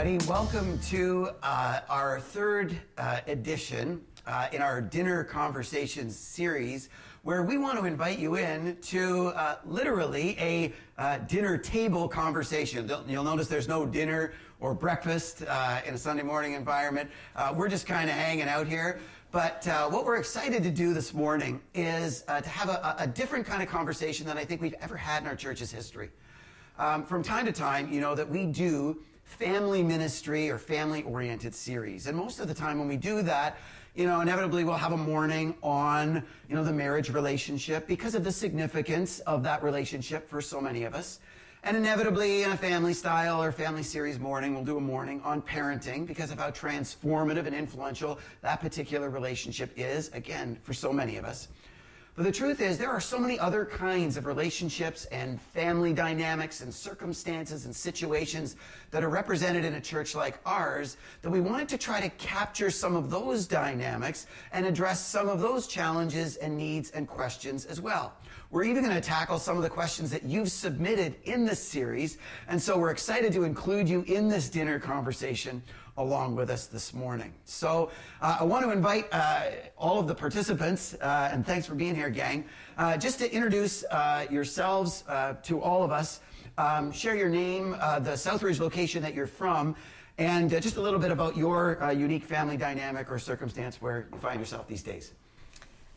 everybody. Welcome to uh, our third uh, edition uh, in our Dinner Conversations series, where we want to invite you in to uh, literally a uh, dinner table conversation. You'll- notice there's no dinner or breakfast uh, in a Sunday morning environment. We're just kind of hanging out here. But uh, what we're excited to do this morning is uh, to have a, a different kind of conversation than I think we've ever had in our church's history. Um, from time to time, you know that we do family ministry or family oriented series. And most of the time when we do that, you know, inevitably we'll have a morning on, you know, the marriage relationship because of the significance of that relationship for so many of us. And inevitably in a family style or family series morning, we'll do a morning on parenting because of how transformative and influential that particular relationship is, again, for so many of us. But the truth is, there are so many other kinds of relationships and family dynamics and circumstances and situations that are represented in a church like ours that we wanted to try to capture some of those dynamics and address some of those challenges and needs and questions as well. We're even going to tackle some of the questions that you've submitted in this series, and so we're excited to include you in this dinner conversation along with us this morning. So uh, I want to invite uh, all of the participants, uh, and thanks for being here, gang, uh, just to introduce uh, yourselves uh, to all of us. Um, share your name, the Southridge location that you're from, and just a little bit about your unique family dynamic or circumstance where you find yourself these days.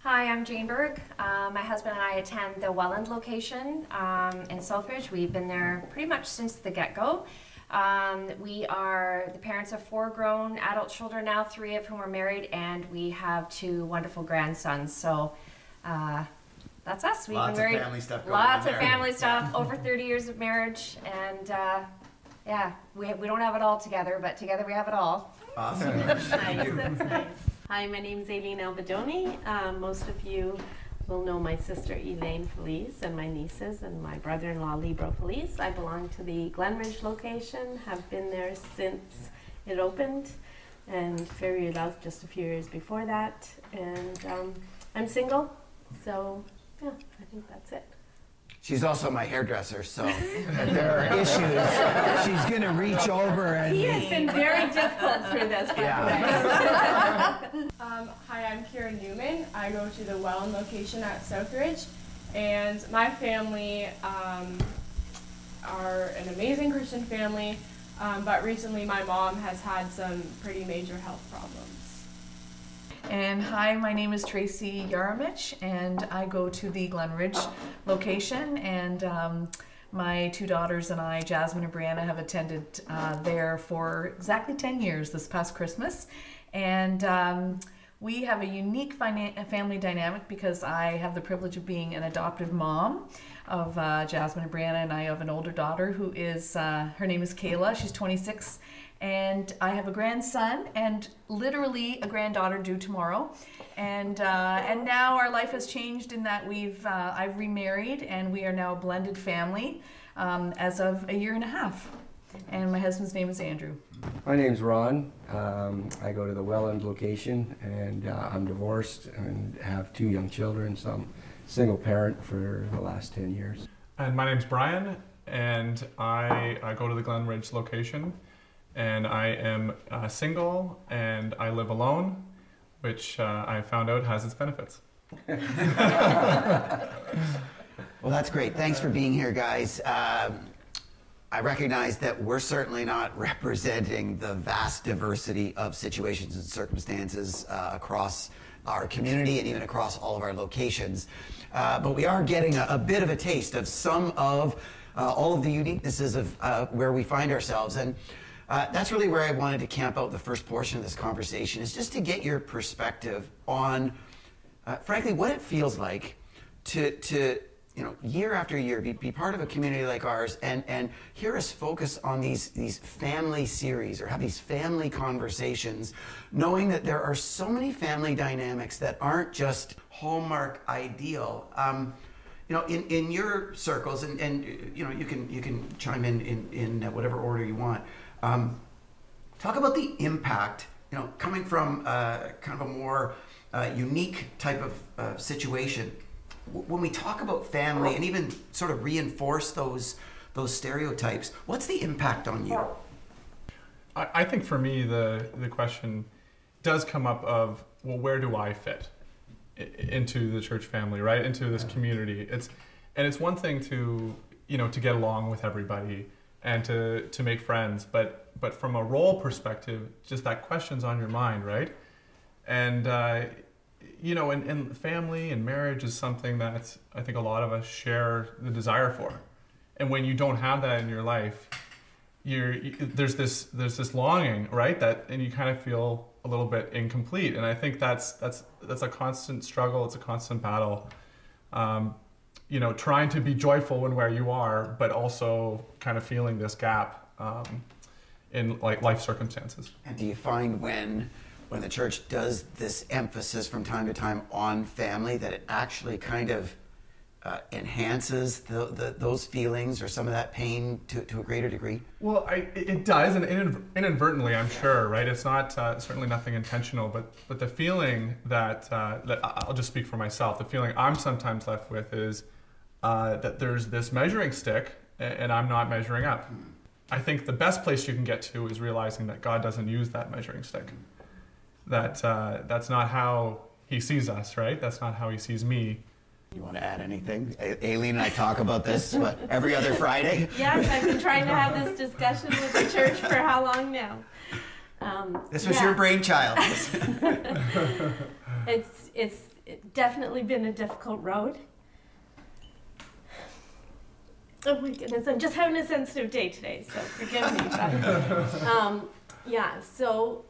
Hi, I'm Jane Berg. My husband and I attend the Welland location um, in Southridge. We've been there pretty much since the get go. Um, we are the parents of four grown adult children now, three of whom are married, and we have two wonderful grandsons. So uh, that's us. We've Lots of been married. family stuff going lots on of family stuff. Over 30 years of marriage, and uh, yeah, we, we don't have it all together, but together we have it all. Awesome. Nice, that's nice. Hi, my name's Aileen Albadoni. Um, most of you will know my sister Elaine Felice and my nieces and my brother-in-law Libro Felice. I belong to the Glenridge location, have been there since it opened, and Ferry Love just a few years before that. And um, I'm single, so yeah, I think that's it. She's also my hairdresser, so if there are issues, she's going to reach over and. He has been very difficult through this, by Yeah. the way. Um, hi, I'm Karen Newman. I go to the Welland location at Southridge, and my family um, are an amazing Christian family, um, but recently my mom has had some pretty major health problems. And hi, my name is Tracy Yaramich, and I go to the Glenridge location. And um, my two daughters and I, Jasmine and Brianna, have attended uh, there for exactly 10 years this past Christmas. And um, we have a unique family dynamic because I have the privilege of being an adoptive mom of uh, Jasmine and Brianna, and I have an older daughter who is, uh, her name is Kayla. She's 26 and I have a grandson and literally a granddaughter due tomorrow. And uh, and now our life has changed in that we've uh, I've remarried and we are now a blended family um, as of a year and a half. And my husband's name is Andrew. My name's Ron. Um, I go to the Welland location, and uh, I'm divorced and have two young children. So I'm single parent for the last 10 years. And my name's Brian, and I, I go to the Glenridge location, and I am uh, single and I live alone, which uh, I found out has its benefits. Well, that's great. Thanks for being here, guys. Um, I recognize that we're certainly not representing the vast diversity of situations and circumstances uh, across our community and even across all of our locations. Uh, but we are getting a, a bit of a taste of some of uh, all of the uniquenesses of uh, where we find ourselves. And uh, that's really where I wanted to camp out the first portion of this conversation, is just to get your perspective on, uh, frankly, what it feels like to, to you know, year after year, be, be part of a community like ours and, and hear us focus on these, these family series or have these family conversations, knowing that there are so many family dynamics that aren't just hallmark ideal. Um, you know, in, in your circles, and, and you know, you can you can chime in in, in whatever order you want. Um, talk about the impact. You know, coming from uh, kind of a more uh, unique type of uh, situation. W- When we talk about family and even sort of reinforce those those stereotypes, what's the impact on you? I, I think for me the the question does come up of well, where do I fit into the church family, right? Into this community. It's and it's one thing to you know to get along with everybody and to to make friends, but but from a role perspective, just that question's on your mind, right? And uh, you know, and, and family and marriage is something that I think a lot of us share the desire for. And when you don't have that in your life, you're you, there's this there's this longing, right? That and you kind of feel a little bit incomplete. And I think that's that's that's a constant struggle. It's a constant battle. Um, you know, trying to be joyful in where you are, but also kind of feeling this gap um, in like life circumstances. And do you find when when the church does this emphasis from time to time on family that it actually kind of uh, enhances the, the, those feelings or some of that pain to, to a greater degree? Well, I, it it does, and inadvertently, I'm sure, right? It's not uh, certainly nothing intentional, but but the feeling that uh, that I'll just speak for myself. The feeling I'm sometimes left with is uh, that there's this measuring stick, and I'm not measuring up. I think the best place you can get to is realizing that God doesn't use that measuring stick. That uh, that's not how He sees us, right? That's not how He sees me. You want to add anything? A- Aileen and I talk about this what, every other Friday. Yes, I've been trying to have this discussion with the church for how long now? Um, This was yeah. your brainchild. It's it's definitely been a difficult road. Oh my goodness, I'm just having a sensitive day today, so forgive me. But, um, yeah, so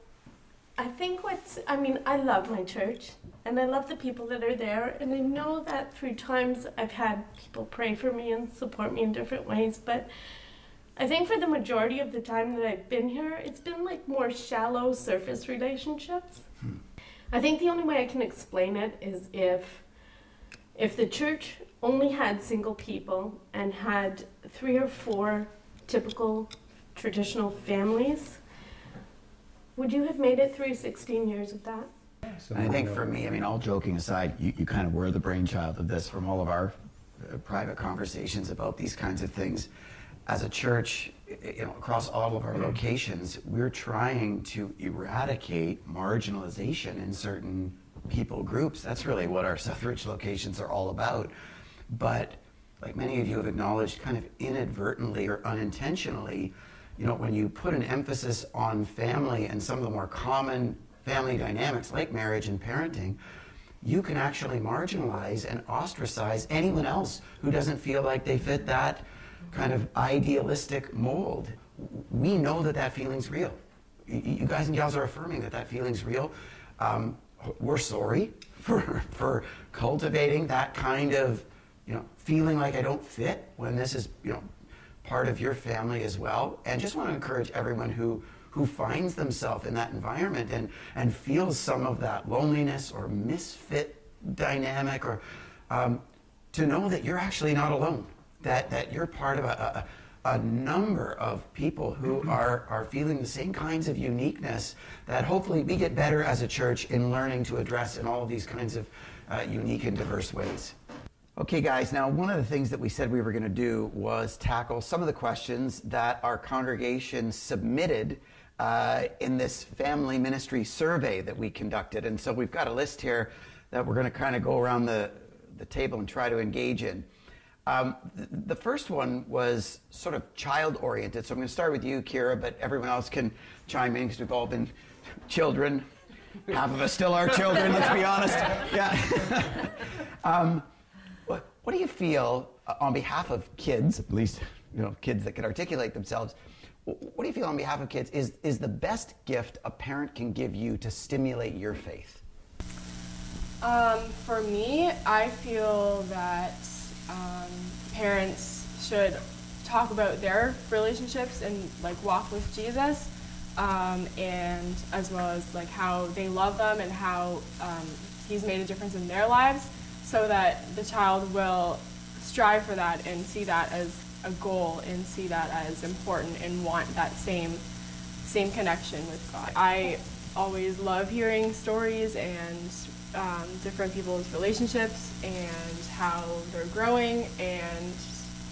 I think what's I mean, I love my church and I love the people that are there, and I know that through times I've had people pray for me and support me in different ways, but I think for the majority of the time that I've been here, it's been like more shallow surface relationships. I think the only way I can explain it is if if the church only had single people and had three or four typical traditional families, would you have made it through 16 years of that? I think for me, I mean, all joking aside, you, you kind of were the brainchild of this from all of our uh, private conversations about these kinds of things. As a church, you know, across all of our locations, we're trying to eradicate marginalization in certain people groups. That's really what our Southridge locations are all about. But like many of you have acknowledged, kind of inadvertently or unintentionally, you know, when you put an emphasis on family and some of the more common family dynamics like marriage and parenting, you can actually marginalize and ostracize anyone else who doesn't feel like they fit that kind of idealistic mold. We know that that feeling's real. You guys and gals are affirming that that feeling's real. Um, we're sorry for, for cultivating that kind of, you know, feeling like I don't fit when this is, you know, part of your family as well. And just want to encourage everyone who who finds themselves in that environment and and feels some of that loneliness or misfit dynamic or um, to know that you're actually not alone. That that you're part of a, a, a number of people who are are feeling the same kinds of uniqueness that hopefully we get better as a church in learning to address in all of these kinds of uh, unique and diverse ways. Okay, guys, now one of the things that we said we were going to do was tackle some of the questions that our congregation submitted uh, in this family ministry survey that we conducted. And so we've got a list here that we're going to kind of go around the, the table and try to engage in. Um, th- the first one was sort of child oriented. So I'm going to start with you, Kira, but everyone else can chime in because we've all been children. Half of us still are children, let's be honest. Yeah. um, what, do you feel uh, on behalf of kids, at least you know kids that can articulate themselves? What do you feel on behalf of kids is is the best gift a parent can give you to stimulate your faith? Um, for me, I feel that um, parents should talk about their relationships and like walk with Jesus, um, and as well as like how they love them and how um, He's made a difference in their lives, so that the child will strive for that and see that as a goal and see that as important and want that same same connection with God. I always love hearing stories and um, different people's relationships and how they're growing and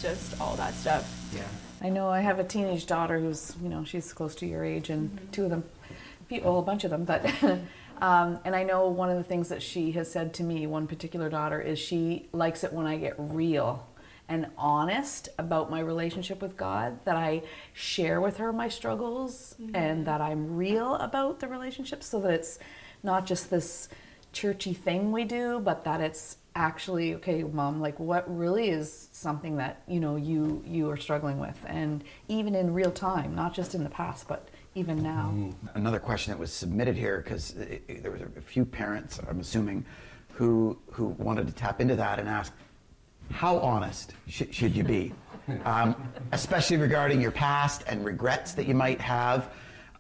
just all that stuff. Yeah. I know I have a teenage daughter who's, you know, she's close to your age, and two of them, a few, well, a bunch of them, but. Um, and I know one of the things that she has said to me, one particular daughter, is she likes it when I get real and honest about my relationship with God, that I share with her my struggles and that I'm real about the relationship so that it's not just this churchy thing we do, but that it's actually okay mom like what really is something that you know you you are struggling with and even in real time not just in the past but even now. Another question that was submitted here because there was a few parents, I'm assuming, who who wanted to tap into that and ask, how honest sh- should you be, um, especially regarding your past and regrets that you might have,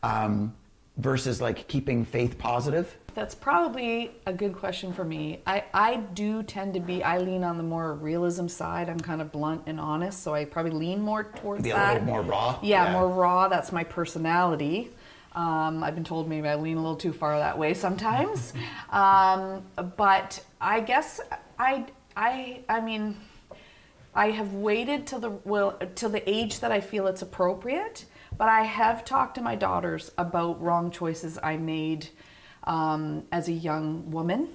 um, versus like keeping faith positive. That's probably a good question for me. I, I do tend to be, I lean on the more realism side. I'm kind of blunt and honest, so I probably lean more towards Be a that. little more raw. Yeah, Yeah. more raw. That's my personality. Um, I've been told maybe I lean a little too far that way sometimes. um, but I guess I, I, I mean, I have waited till the well till the age that I feel it's appropriate. But I have talked to my daughters about wrong choices I made um, as a young woman.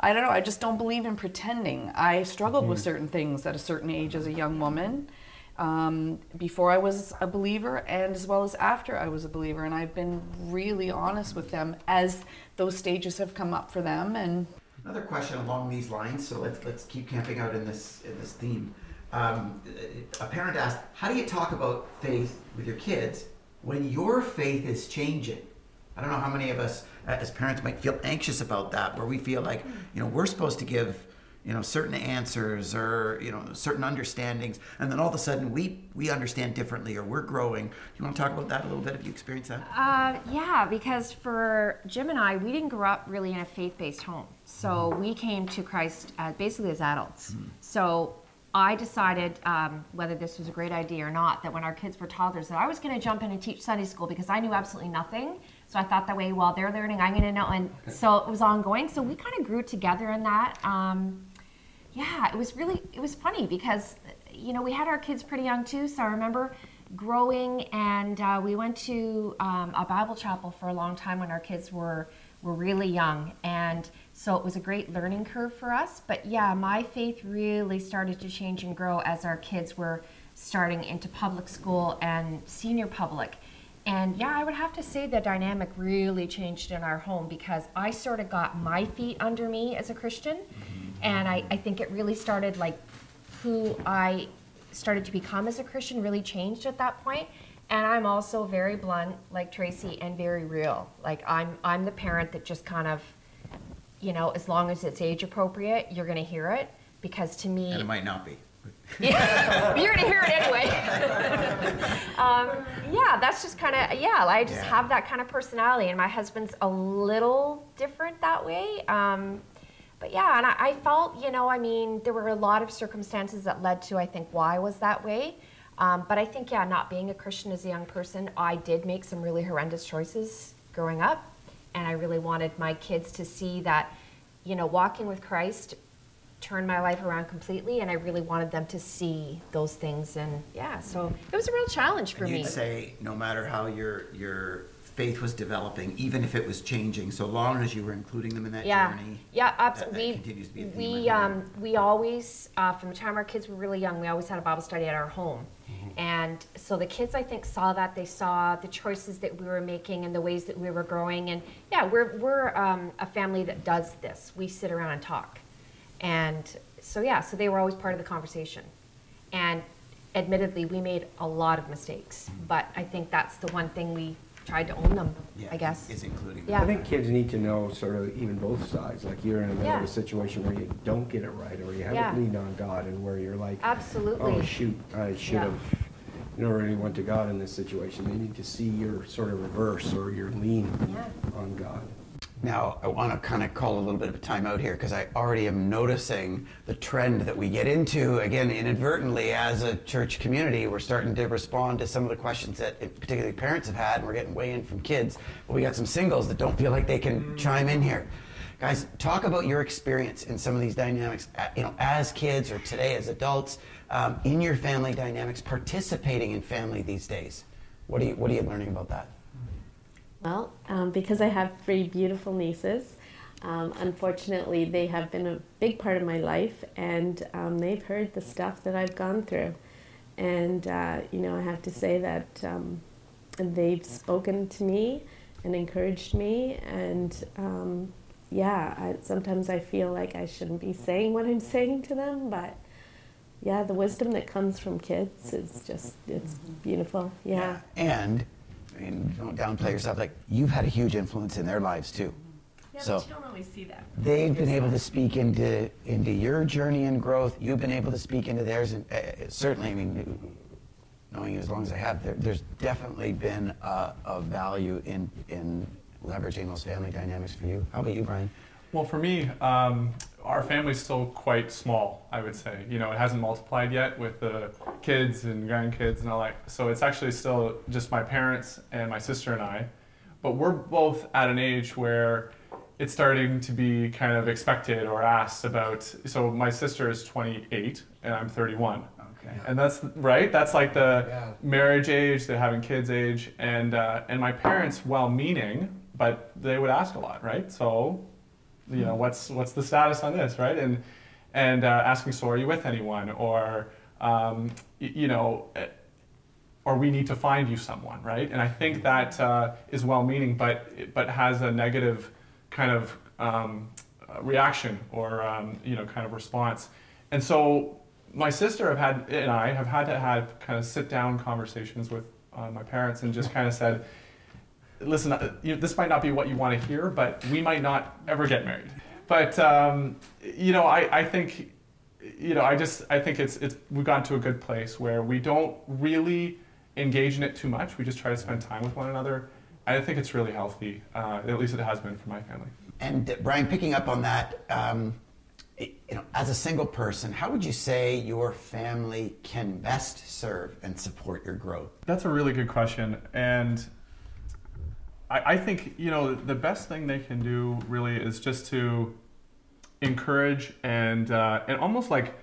I don't know. I just don't believe in pretending. I struggled with certain things at a certain age as a young woman. Um, before I was a believer, and as well as after I was a believer, and I've been really honest with them as those stages have come up for them, and Another question along these lines. So let's let's keep camping out in this in this theme. Um, a parent asked, "How do you talk about faith with your kids when your faith is changing?" I don't know how many of us uh, as parents might feel anxious about that, where we feel like you know we're supposed to give you know certain answers or you know certain understandings, and then all of a sudden we we understand differently or we're growing. Do you want to talk about that a little bit? Have you experienced that? Uh, yeah, because for Jim and I, we didn't grow up really in a faith-based home. So we came to Christ uh, basically as adults. So I decided, um, whether this was a great idea or not, that when our kids were toddlers, that I was going to jump in and teach Sunday school because I knew absolutely nothing. So I thought that way, while they're learning, I'm going to know. And so it was ongoing. So we kind of grew together in that. Um, yeah, it was really it was funny because you know we had our kids pretty young too. So I remember growing, and uh, we went to um, a Bible chapel for a long time when our kids were were really young, and so it was a great learning curve for us. But yeah, my faith really started to change and grow as our kids were starting into public school and senior public. And yeah, I would have to say the dynamic really changed in our home because I sort of got my feet under me as a Christian. Mm-hmm. And I, I think it really started like who I started to become as a Christian really changed at that point. And I'm also very blunt, like Tracy, and very real. Like I'm I'm the parent that just kind of, you know, as long as it's age appropriate, you're gonna hear it. Because to me And it might not be. Yeah, you're gonna hear it anyway. um, yeah, that's just kind of yeah. I just Yeah. have that kind of personality, and my husband's a little different that way. Um, but yeah, and I, I felt you know, I mean, there were a lot of circumstances that led to I think why I was that way. Um, but I think yeah, not being a Christian as a young person, I did make some really horrendous choices growing up, and I really wanted my kids to see that, you know, walking with Christ turned my life around completely and I really wanted them to see those things and yeah so it was a real challenge for And me. you'd say no matter how your your faith was developing, even if it was changing, so long as you were including them in that yeah. journey. yeah that- that absolutely continues to be a theme, we um, we always uh, from the time our kids were really young we always had a bible study at our home. Mm-hmm. and so the kids i think saw that. They saw the choices that we were making and the ways that we were growing. And yeah we're, we're um, a family that does this. We sit around and talk and so yeah so they were always part of the conversation and admittedly we made a lot of mistakes mm-hmm. but i think that's the one thing we tried to own them Yeah, i guess Is including. Yeah. I think kids need to know sort of even both sides. Like you're in the middle of Yeah. a situation where you don't get it right, or you haven't Yeah. leaned on God, and where you're like, Absolutely. oh shoot, I should Yeah. have, you know, really went to God in this situation. They need to see your sort of reverse or your lean Yeah. on God. Now, I want to kind of call a little bit of a timeout here because I already am noticing the trend that we get into, again, inadvertently as a church community. We're starting to respond to some of the questions that particularly parents have had, and we're getting way in from kids. But we got some singles that don't feel like they can chime in here. Guys, talk about your experience in some of these dynamics, you know, as kids or today as adults, um, in your family dynamics, participating in family these days. What are you, what are you learning about that? Well, um, because I have three beautiful nieces, um, unfortunately, they have been a big part of my life, and um, they've heard the stuff that I've gone through. And, uh, you know, I have to say that um, they've spoken to me and encouraged me. And, um, yeah, I, sometimes I feel like I shouldn't be saying what I'm saying to them, but yeah, the wisdom that comes from kids is just, it's beautiful. yeah. And, I mean, don't downplay yourself. Like, you've had a huge influence in their lives too. Yeah, So- but you don't always see that. They've been able to speak into into your journey and growth. You've been able to speak into theirs, and uh, certainly, I mean, knowing you as long as I have, there, there's definitely been a, a value in in leveraging those family dynamics for you. How about you, Brian? Well, for me, um, our family's still quite small, I would say. You know, it hasn't multiplied yet with the kids and grandkids and all that. So it's actually still just my parents and my sister and I. But we're both at an age where it's starting to be kind of expected or asked about. So my sister is 28 and I'm 31. Okay. And that's right. That's like the Yeah. marriage age, the having kids age, and uh, and my parents, well-meaning, but they would ask a lot, right? So, you know, what's what's the status on this, right? And and uh, asking, so are you with anyone, or um, y- you know, eh, or we need to find you someone, right? And I think that uh, is well-meaning, but but has a negative kind of um, uh, reaction or um, you know kind of response. And so my sister have had and I have had to have kind of sit down conversations with uh, my parents and just kind of said, listen, uh, you this might not be what you want to hear, but we might not ever get married. But um, you know, I, I think you know, I just I think it's it's we've gotten to a good place where we don't really engage in it too much. We just try to spend time with one another. I think it's really healthy. Uh, at least it has been for my family. And uh, Brian, picking up on that, um, you know, as a single person, how would you say your family can best serve and support your growth? That's a really good question, and I, I think you know the best thing they can do really is just to encourage and uh, and almost like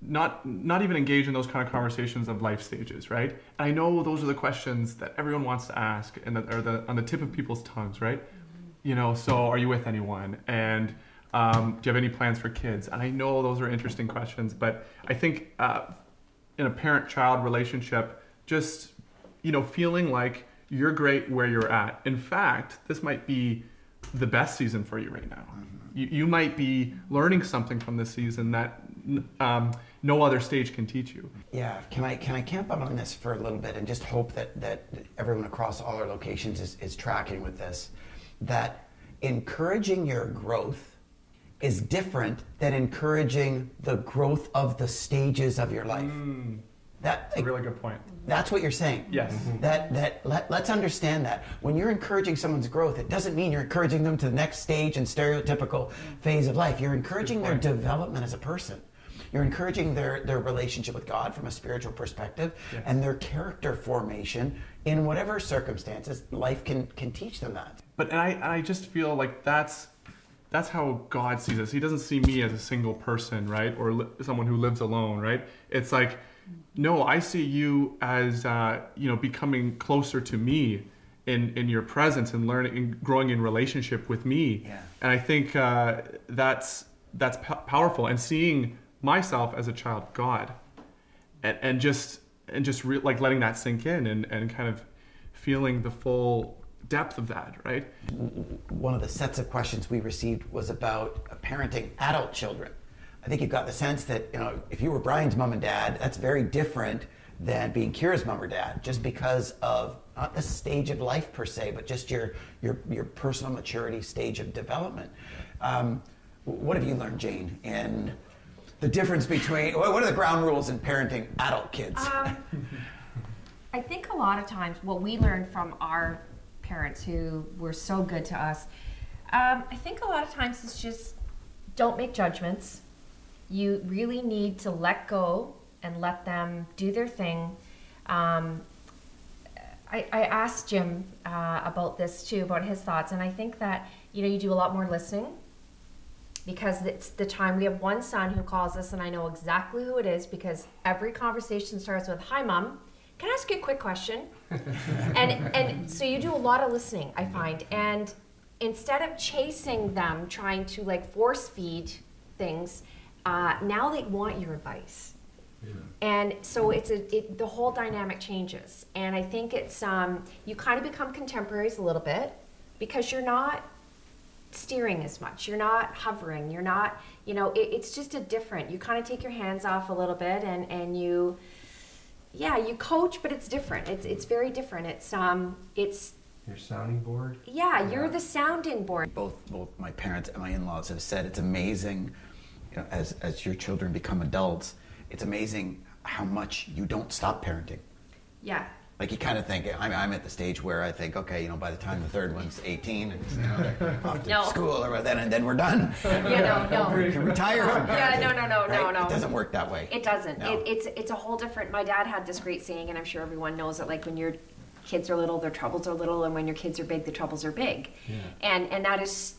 not not even engage in those kind of conversations of life stages, right? And I know those are the questions that everyone wants to ask and that are the on the tip of people's tongues, right? You know, so are you with anyone? And um, do you have any plans for kids? And I know those are interesting questions, but I think uh, in a parent-child relationship, just you know, feeling like you're great where you're at. In fact, this might be the best season for you right now. You, you might be learning something from this season that um, no other stage can teach you. Yeah, can I can I camp out on this for a little bit and just hope that that everyone across all our locations is, is tracking with this, that encouraging your growth is different than encouraging the growth of the stages of your life. That That's a really good point. that's what you're saying. Yes. Mm-hmm. That that let, let's understand that when you're encouraging someone's growth, it doesn't mean you're encouraging them to the next stage and stereotypical phase of life. You're encouraging their development as a person. You're encouraging their, their relationship with God from a spiritual perspective Yes. and their character formation in whatever circumstances life can, can teach them that. But and I, and I just feel like that's that's how God sees us. He doesn't see me as a single person, right, or li- someone who lives alone, right? It's like, no, I see you as uh, you know becoming closer to me in in your presence and learning and growing in relationship with me. Yeah. And I think uh, that's that's po- powerful. And seeing myself as a child of God, and, and just and just re- like letting that sink in and, and kind of feeling the full depth of that, right? One of the sets of questions we received was about parenting adult children. I think you've got the sense that, you know, if you were Brian's mom and dad, that's very different than being Kira's mom or dad, just because of not the stage of life per se, but just your your, your personal maturity stage of development. Um, what have you learned, Jane, in the difference between what are the ground rules in parenting adult kids? Um, I think a lot of times what we learned from our parents who were so good to us, um, I think a lot of times it's just don't make judgments. You really need to let go and let them do their thing. Um, I, I asked Jim uh, about this too, about his thoughts, and I think that you know you do a lot more listening because it's the time we have one son who calls us, and I know exactly who it is because every conversation starts with, Hi, mom. Can I ask you a quick question? and and so you do a lot of listening, I find. And instead of chasing them, trying to like force feed things, uh, now they want your advice. And so it's a it, the whole dynamic changes, and I think it's um, you kind of become contemporaries a little bit because you're not steering as much, you're not hovering, you're not you know it, it's just a different. You kind of take your hands off a little bit, and and you yeah you coach, but it's different. It's it's very different. It's um it's Your sounding board? yeah you're the sounding board. both both my parents and my in-laws have said it's amazing you know, as as your children become adults it's amazing how much you don't stop parenting Yeah. like you kind of think I'm, I'm at the stage where i think okay you know by the time the third one's 18 and you know, off to No. school or then and then we're done Yeah, no, no. you can retire from Yeah, parenting, no, no, no, no, right? no. it doesn't work that way It doesn't. No. It, it's it's a whole different. My dad had this great saying, and I'm sure everyone knows it. Like when your kids are little, their troubles are little, and when your kids are big, the troubles are big. Yeah. And and that is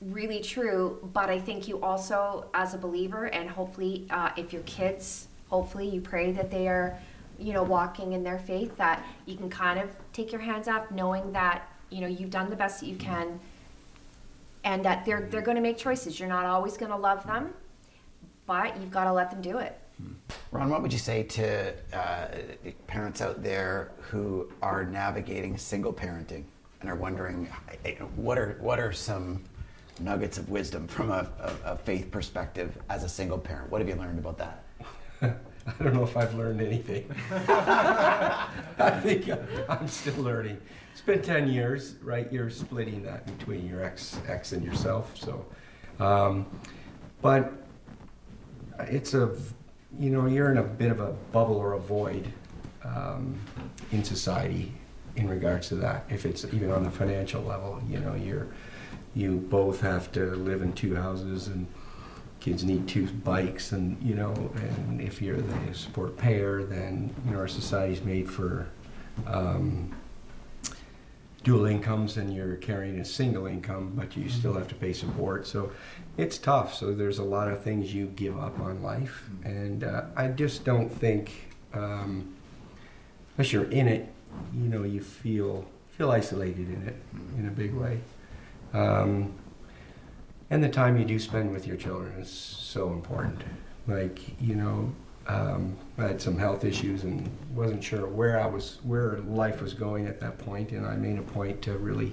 really true. But I think you also, as a believer, and hopefully, uh, if your kids, hopefully, you pray that they are, you know, walking in their faith, that you can kind of take your hands off, knowing that you know you've done the best that you can, and that they're they're going to make choices. You're not always going to love them, but you've got to let them do it. Ron, what would you say to uh, parents out there who are navigating single parenting and are wondering what are what are some nuggets of wisdom from a, a, a faith perspective as a single parent? What have you learned about that? I don't know if I've learned anything. I think I'm still learning. It's been 10 years, right? You're splitting that between your ex, ex and yourself. So, um, but it's a, you know, you're in a bit of a bubble or a void um, in society in regards to that. If it's even on the financial level, you know, you're, you both have to live in two houses and kids need two bikes and you know and if you're the support payer then you know our society's made for um, dual incomes and you're carrying a single income but you still have to pay support. So it's tough. So there's a lot of things you give up on life. And uh, i just don't think um, unless you're in it you know you feel feel isolated in it in a big way um, and the time you do spend with your children is so important. Like you know, um, I had some health issues and wasn't sure where I was, where life was going at that point, and I made a point to really,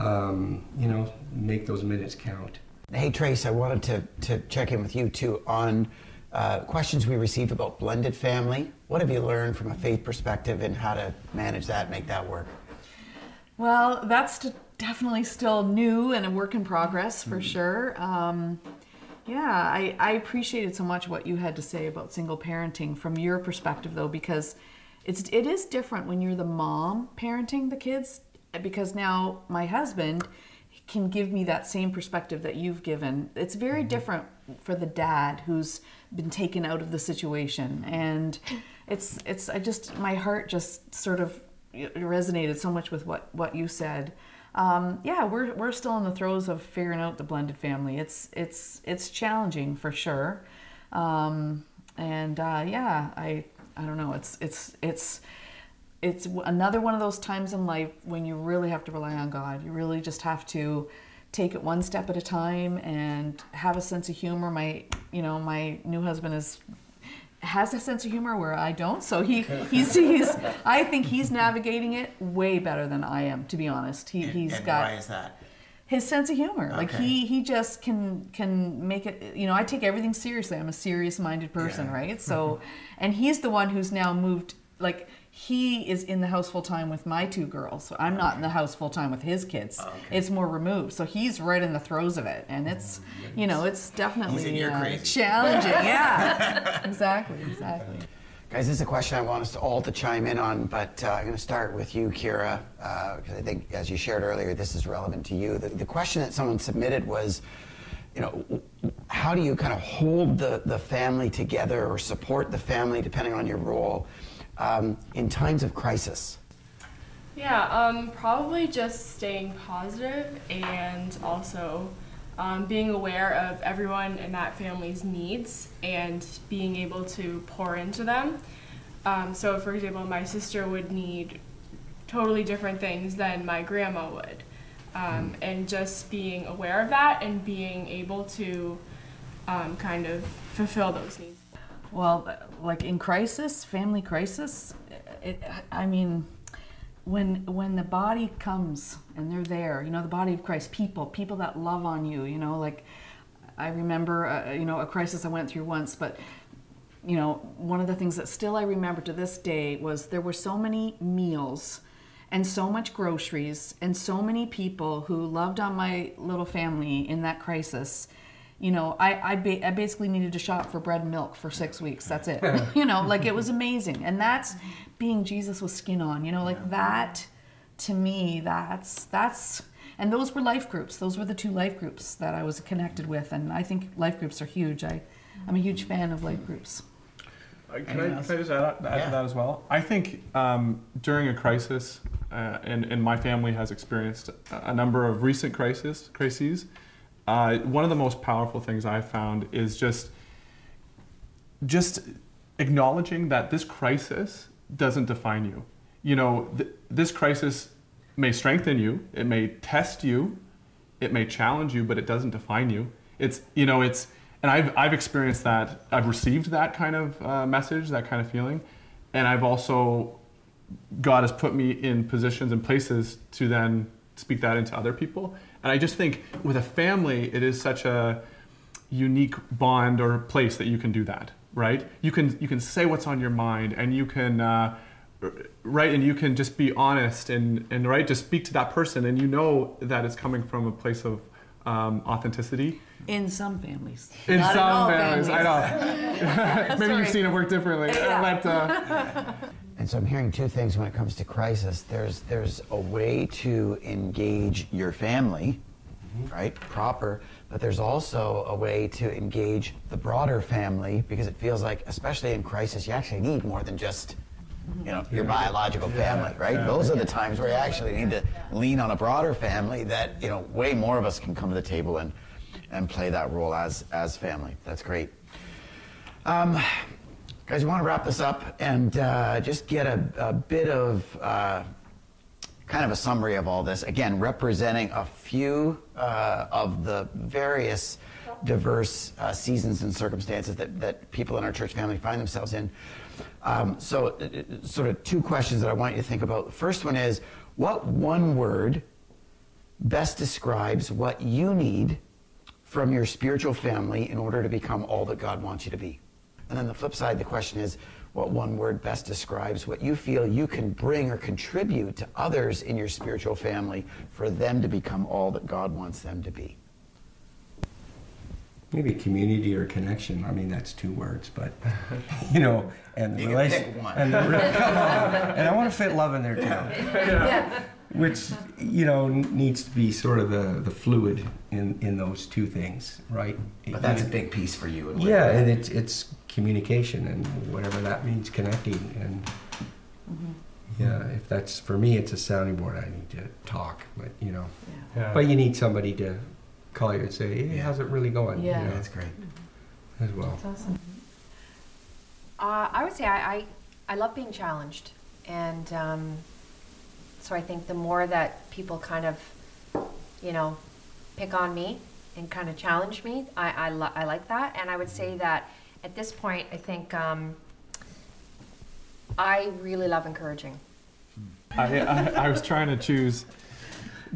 um, you know, make those minutes count. Hey, Trace, I wanted to, to check in with you too on uh, questions we received about blended family. What have you learned from a faith perspective and how to manage that, make that work? Well, that's t- definitely still new and a work in progress for sure. Um, yeah, I, I appreciated so much what you had to say about single parenting from your perspective, though, because it's it is different when you're the mom parenting the kids. Because now my husband can give me that same perspective that you've given. It's very different for the dad who's been taken out of the situation, and it's it's I just my heart just sort of resonated so much with what what you said. Um, yeah, we're we're still in the throes of figuring out the blended family. It's it's it's challenging for sure, um, and uh, yeah, I I don't know. It's it's it's it's another one of those times in life when you really have to rely on God. You really just have to take it one step at a time and have a sense of humor. My you know my new husband is has a sense of humor where I don't. So he he's he's I think he's navigating it way better than I am to be honest. He he's and got why is that? his sense of humor. Like he he just can can make it. You know, I take everything seriously. I'm a serious minded person, Yeah. right? So, and he's the one who's now moved. Like he is in the house full time with my two girls. So I'm not in the house full time with his kids. Okay. It's more removed. So he's right in the throes of it, and it's you know it's definitely in your uh, challenging. Yeah, exactly, exactly. Guys, this is a question I want us all to chime in on, but uh, I'm going to start with you, Kira, because I think, as you shared earlier, this is relevant to you. The, the question that someone submitted was, you know, w- w- how do you kind of hold the, the family together or support the family, depending on your role, um, in times of crisis? Yeah, um, probably just staying positive and also um, being aware of everyone in that family's needs and being able to pour into them. Um, so, for example, my sister would need totally different things than my grandma would. Um, and just being aware of that and being able to um, kind of fulfill those needs. Well, like in crisis, family crisis, it, I mean, when when the body comes and they're there, you know, the body of Christ, people, people that love on you, you know, like I remember, uh, you know, a crisis I went through once, but you know, one of the things that still I remember to this day was there were so many meals and so much groceries and so many people who loved on my little family in that crisis you know, I I, ba- I basically needed to shop for bread and milk for six weeks. That's it. you know, like it was amazing, and that's being Jesus with skin on. You know, like that. To me, that's that's, and those were life groups. Those were the two life groups that I was connected with, and I think life groups are huge. I, I'm a huge fan of life groups. Uh, Can I, Anyone can? I just add, add Yeah. to that as well? I think um, during a crisis, uh, and, and my family has experienced a a number of recent crises, crises. Uh, one of the most powerful things I've found is just just acknowledging that this crisis doesn't define you. You know, th- this crisis may strengthen you, it may test you, it may challenge you, but it doesn't define you. It's, you know, it's, and I've, I've experienced that. I've received that kind of uh, message, that kind of feeling. And I've also, God has put me in positions and places to then speak that into other people. And I just think with a family, it is such a unique bond or place that you can do that, right? You can, you can say what's on your mind and you can, uh, right and you can just be honest and, and right just speak to that person and you know that it's coming from a place of um, authenticity In some families. in Not some all families, i know maybe you've Sorry. seen it work differently Yeah. but uh, And so I'm hearing two things when it comes to crisis. There's there's a way to engage your family, right? Proper, but there's also a way to engage the broader family because it feels like especially in crisis you actually need more than just you know your biological family, right? Those are the times where you actually need to lean on a broader family that, you know, way more of us can come to the table and and play that role as as family. That's great. Um, guys, we want to wrap this up and uh, just get a, a bit of uh, kind of a summary of all this. Again, representing a few uh, of the various diverse uh, seasons and circumstances that, that people in our church family find themselves in. Um, so, uh, uh, sort of two questions that I want you to think about. The first one is what one word best describes what you need from your spiritual family in order to become all that God wants you to be? And then the flip side, the question is what one word best describes what you feel you can bring or contribute to others in your spiritual family for them to become all that God wants them to be? Maybe community or connection. I mean, that's two words, but you know, and You can relation- and, the re- come on. and I want to fit love in there too, which you know needs to be sort of the, the fluid in, in those two things, right? But that's a big piece for you. And yeah, and it's it's communication and whatever that means, connecting and yeah. If that's for me, it's a sounding board. I need to talk, but you know, yeah. but you need somebody to call you and say, "Hey, Yeah. how's it really going?" Yeah. you know, that's great. as well. That's awesome. Uh, I would say I, I, I love being challenged. And um, so I think the more that people kind of, you know, pick on me and kind of challenge me, I, I, I like that. And I would say that at this point, I think um, I really love encouraging. I, I, I was trying to choose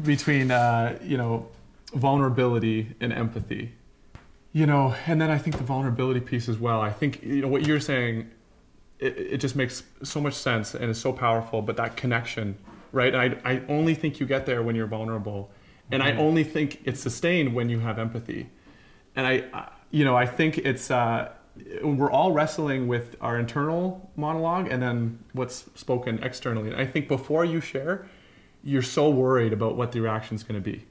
between uh, you know vulnerability and empathy you know and then i think the vulnerability piece as well i think you know what you're saying it, it just makes so much sense and is so powerful but that connection right I, I only think you get there when you're vulnerable and i only think it's sustained when you have empathy and i, I you know i think it's uh, we're all wrestling with our internal monologue and then what's spoken externally and i think before you share you're so worried about what the reaction's going to be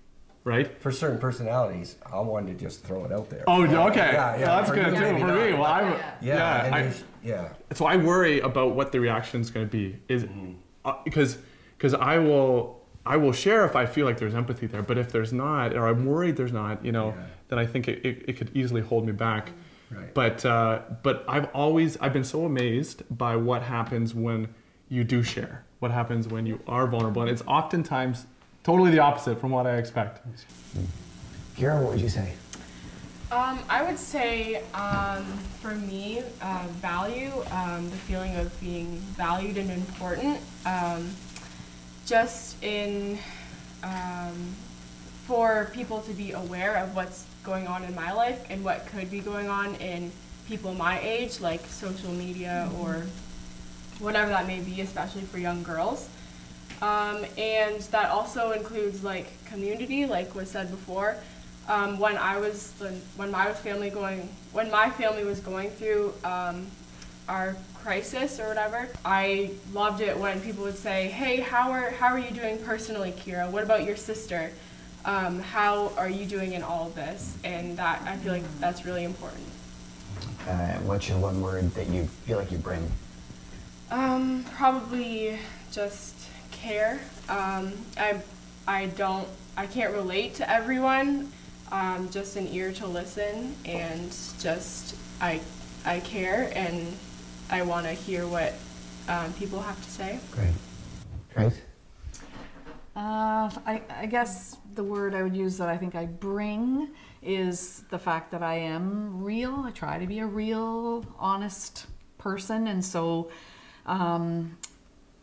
right For certain personalities, I wanted to just throw it out there. Oh, okay. Yeah, yeah. Well, that's For good you, too. For not. me, well, I'm, Yeah, yeah, and I- yeah. so I worry about what the reaction's going to be. Is Mm-hmm. uh, because because I will I will share if I feel like there's empathy there. But if there's not, or I'm worried there's not, you know, Yeah. then I think it, it, it could easily hold me back. Right. But uh, but I've always I've been so amazed by what happens when you do share. What happens when you are vulnerable, and it's oftentimes totally the opposite from what I expect. Kira, what would you say? Um, I would say um, for me, uh, value, um, the feeling of being valued and important, um, just in um, for people to be aware of what's going on in my life and what could be going on in people my age, like social media or whatever that may be, especially for young girls. Um, and that also includes like community, like was said before. Um, when I was when my family going when my family was going through um, our crisis or whatever, I loved it when people would say, "Hey, how are how are you doing personally, Kira? What about your sister? Um, how are you doing in all of this?" And that I feel like that's really important. Uh, what's your one word that you feel like you bring? Um, probably just care. Um, I, I don't, I can't relate to everyone. Um, just an ear to listen and just I, I care and I want to hear what um, people have to say. Great. Trace? Uh, I, I guess the word I would use that I think I bring is the fact that I am real. I try to be a real, honest person, and so um,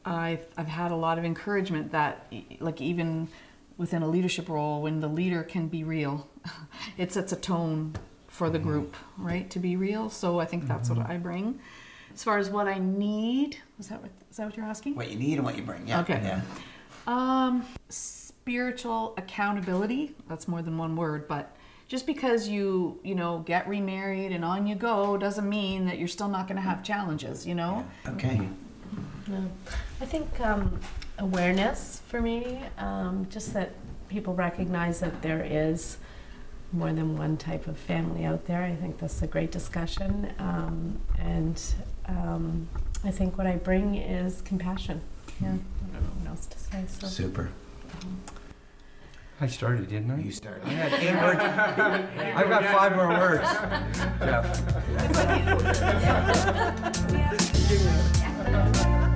I've, I've had a lot of encouragement that, like, even within a leadership role, when the leader can be real, it sets a tone for the group, right? To be real. So I think that's what I bring. As far as what I need, is that what, is that what you're asking? What you need and what you bring. Yeah. Okay. Yeah. Um, spiritual accountability. That's more than one word, but just because you, you know, get remarried and on you go doesn't mean that you're still not going to have challenges, you know? Okay. Yeah. I think um, awareness for me, um, just that people recognize that there is more than one type of family out there. I think that's a great discussion. Um, and um, I think what I bring is compassion. Yeah, I don't know what else to say. So. Super. I started, didn't I? You started. I had eight words. I've got five more words. Jeff.